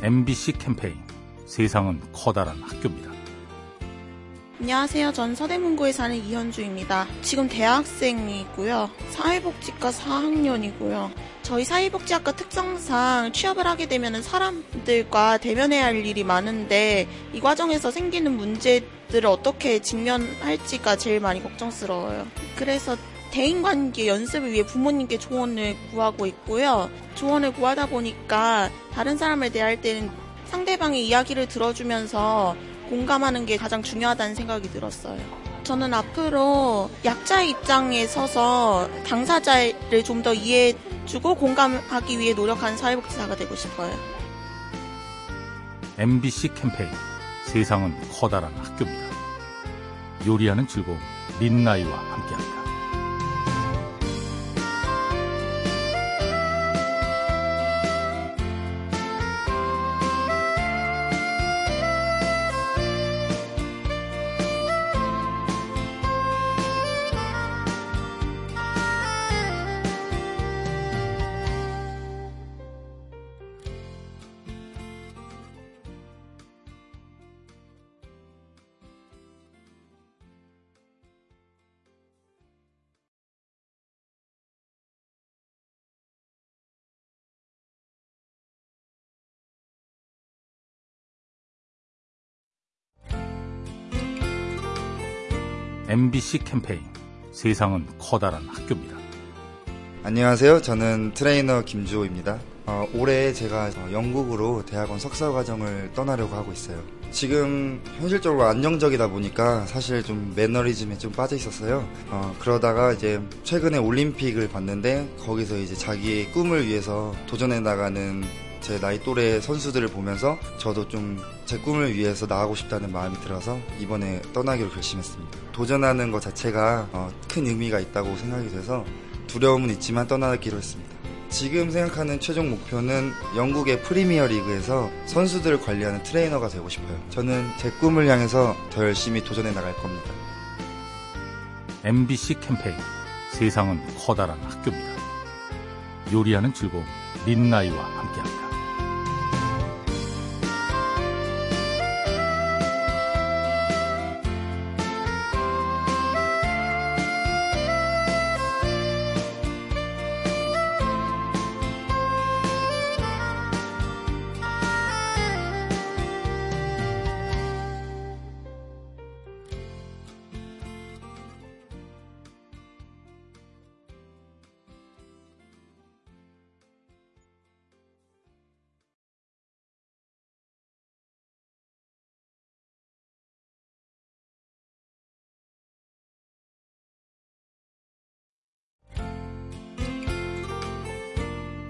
MBC 캠페인 세상은 커다란 학교입니다. 안녕하세요. 전 서대문구에 사는 이현주입니다. 지금 대학생이고요. 사회복지과 4학년이고요. 저희 사회복지학과 특성상 취업을 하게 되면 사람들과 대면해야 할 일이 많은데 이 과정에서 생기는 문제들을 어떻게 직면할지가 제일 많이 걱정스러워요. 그래서 대인관계 연습을 위해 부모님께 조언을 구하고 있고요. 조언을 구하다 보니까 다른 사람을 대할 때는 상대방의 이야기를 들어주면서 공감하는 게 가장 중요하다는 생각이 들었어요. 저는 앞으로 약자의 입장에 서서 당사자를 좀 더 이해해주고 공감하기 위해 노력하는 사회복지사가 되고 싶어요. MBC 캠페인 세상은 커다란 학교입니다. 요리하는 즐거움 민나이와 함께합니다. MBC 캠페인 세상은 커다란 학교입니다. 안녕하세요. 저는 트레이너 김주호입니다. 어, 올해 제가 어, 영국으로 대학원 석사 과정을 떠나려고 하고 있어요. 지금 현실적으로 안정적이다 보니까 사실 좀 매너리즘에 좀 빠져 있었어요. 어, 그러다가 이제 최근에 올림픽을 봤는데 거기서 이제 자기의 꿈을 위해서 도전해 나가는 제 나이 또래 선수들을 보면서 저도 좀 제 꿈을 위해서 나가고 싶다는 마음이 들어서 이번에 떠나기로 결심했습니다. 도전하는 것 자체가 어, 큰 의미가 있다고 생각이 돼서 두려움은 있지만 떠나기로 했습니다. 지금 생각하는 최종 목표는 영국의 프리미어 리그에서 선수들을 관리하는 트레이너가 되고 싶어요. 저는 제 꿈을 향해서 더 열심히 도전해 나갈 겁니다. MBC 캠페인 세상은 커다란 학교입니다. 요리하는 즐거움 민나이와 함께합니다.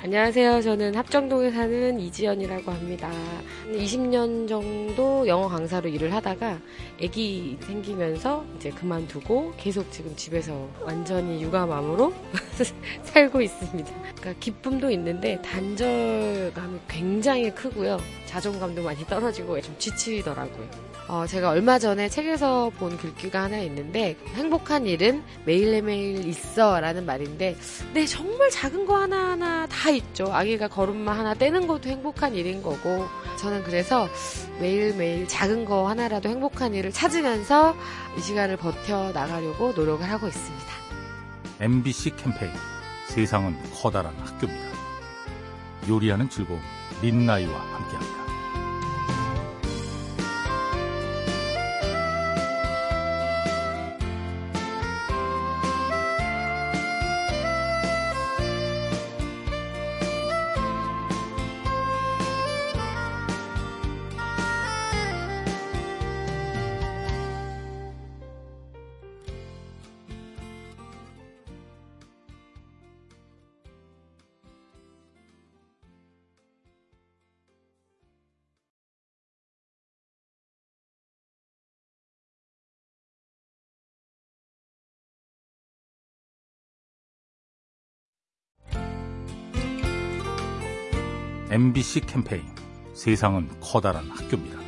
안녕하세요. 저는 합정동에 사는 이지연이라고 합니다. 20년 정도 영어 강사로 일을 하다가 아기 생기면서 이제 그만두고 계속 지금 집에서 완전히 육아맘으로 살고 있습니다. 그러니까 기쁨도 있는데 단절감이 굉장히 크고요. 자존감도 많이 떨어지고 좀 지치더라고요. 어, 제가 얼마 전에 책에서 본 글귀가 하나 있는데 행복한 일은 매일매일 있어 라는 말인데 네 정말 작은 거 하나하나 다 있죠. 아기가 걸음마 하나 떼는 것도 행복한 일인 거고 저는 그래서 매일매일 작은 거 하나라도 행복한 일을 찾으면서 이 시간을 버텨 나가려고 노력을 하고 있습니다. MBC 캠페인. 세상은 커다란 학교입니다. 요리하는 즐거움 민나이와 함께합니다 MBC 캠페인 세상은 커다란 학교입니다.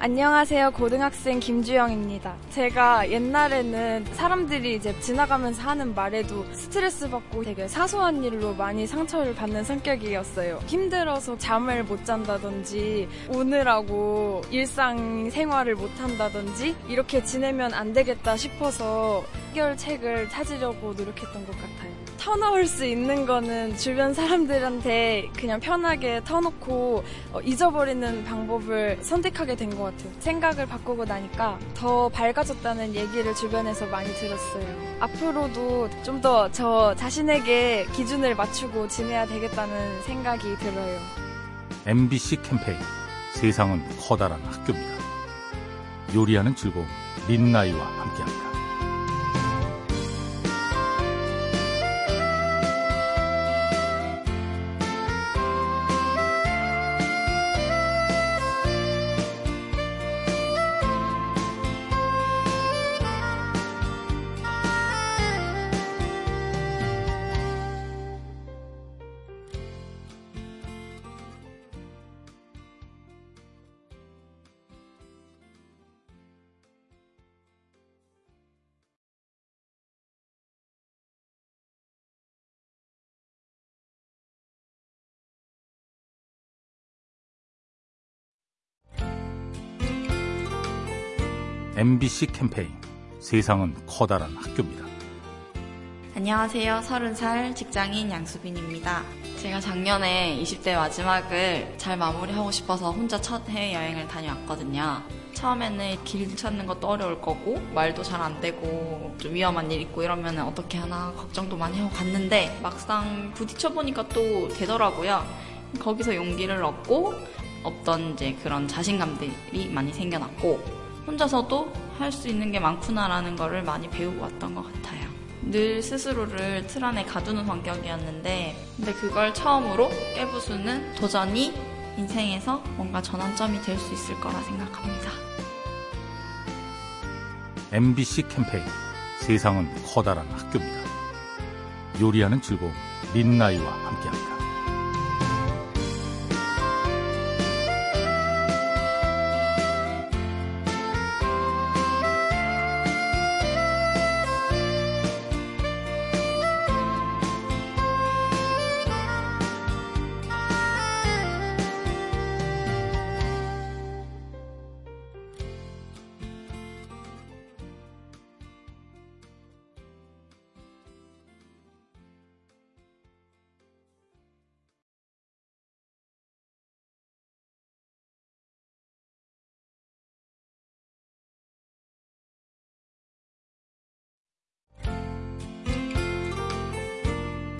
안녕하세요. 고등학생 김주영입니다. 제가 옛날에는 사람들이 이제 지나가면서 하는 말에도 스트레스 받고 되게 사소한 일로 많이 상처를 받는 성격이었어요. 힘들어서 잠을 못 잔다든지 오늘하고 일상 생활을 못 한다든지 이렇게 지내면 안 되겠다 싶어서 해결책을 찾으려고 노력했던 것 같아요. 터놓을 수 있는 거는 주변 사람들한테 그냥 편하게 터놓고 어, 잊어버리는 방법을 선택하게 된 것 같아요. 생각을 바꾸고 나니까 더 밝아졌다는 얘기를 주변에서 많이 들었어요. 앞으로도 좀 더 저 자신에게 기준을 맞추고 지내야 되겠다는 생각이 들어요. MBC 캠페인 세상은 커다란 학교입니다. 요리하는 즐거움 린나이와 함께합니다. MBC 캠페인 세상은 커다란 학교입니다. 안녕하세요. 30살 직장인 양수빈입니다. 제가 작년에 20대 마지막을 잘 마무리하고 싶어서 혼자 첫 해외여행을 다녀왔거든요. 처음에는 길 찾는 것도 어려울 거고 말도 잘 안 되고 좀 위험한 일 있고 이러면 어떻게 하나 걱정도 많이 하고 갔는데 막상 부딪혀 보니까 또 되더라고요. 거기서 용기를 얻고 없던 이제 그런 자신감들이 많이 생겨났고 혼자서도 할 수 있는 게 많구나라는 거를 많이 배우고 왔던 것 같아요. 늘 스스로를 틀 안에 가두는 성격이었는데, 근데 그걸 처음으로 깨부수는 도전이 인생에서 뭔가 전환점이 될 수 있을 거라 생각합니다. MBC 캠페인 세상은 커다란 학교입니다. 요리하는 즐거움 린나이와 함께합니다.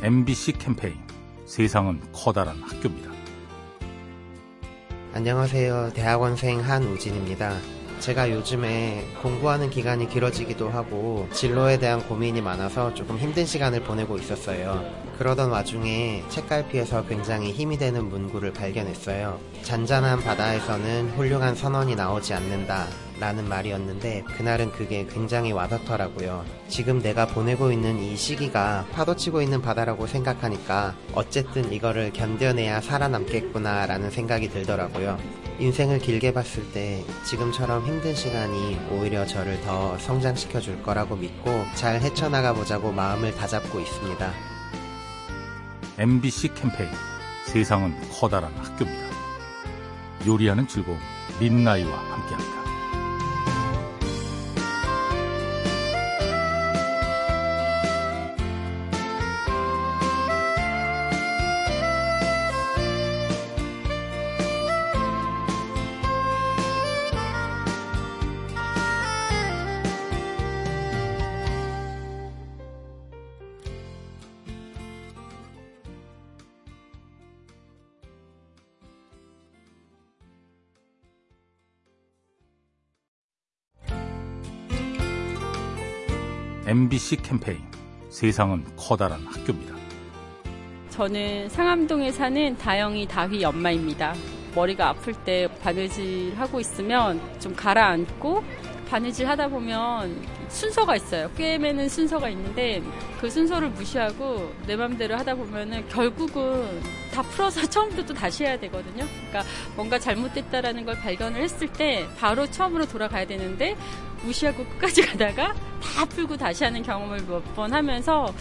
MBC 캠페인 세상은 커다란 학교입니다. 안녕하세요. 대학원생 한우진입니다. 제가 요즘에 공부하는 기간이 길어지기도 하고 진로에 대한 고민이 많아서 조금 힘든 시간을 보내고 있었어요. 그러던 와중에 책갈피에서 굉장히 힘이 되는 문구를 발견했어요. 잔잔한 바다에서는 훌륭한 선원이 나오지 않는다. 라는 말이었는데 그날은 그게 굉장히 와닿더라고요. 지금 내가 보내고 있는 이 시기가 파도치고 있는 바다라고 생각하니까 어쨌든 이거를 견뎌내야 살아남겠구나 라는 생각이 들더라고요. 인생을 길게 봤을 때 지금처럼 힘든 시간이 오히려 저를 더 성장시켜 줄 거라고 믿고 잘 헤쳐나가 보자고 마음을 다잡고 있습니다. MBC 캠페인 세상은 커다란 학교입니다. 요리하는 즐거움 린나이와 함께합니다. MBC 캠페인 세상은 커다란 학교입니다. 저는 상암동에 사는 다영이 다휘 엄마입니다. 머리가 아플 때 바느질 하고 있으면 좀 가라앉고 바느질 하다 보면 순서가 있어요. 꿰매는 순서가 있는데 그 순서를 무시하고 내 맘대로 하다 보면은 결국은 다 풀어서 처음부터 또 다시 해야 되거든요. 그러니까 뭔가 잘못됐다라는 걸 발견을 했을 때 바로 처음으로 돌아가야 되는데 무시하고 끝까지 가다가 다 풀고 다시 하는 경험을 몇 번 하면서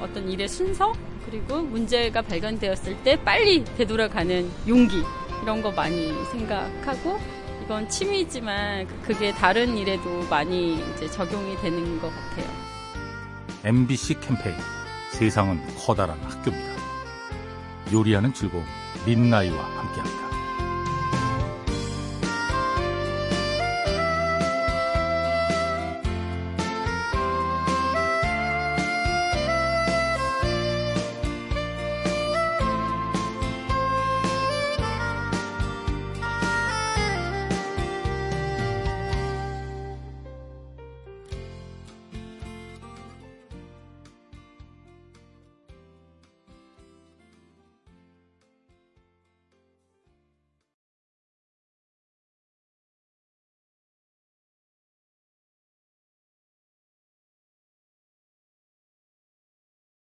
어떤 일의 순서 그리고 문제가 발견되었을 때 빨리 되돌아가는 용기 이런 거 많이 생각하고 이건 취미지만 그게 다른 일에도 많이 이제 적용이 되는 것 같아요. MBC 캠페인 세상은 커다란 학교입니다. 요리하는 즐거움 민나이와 함께합니다.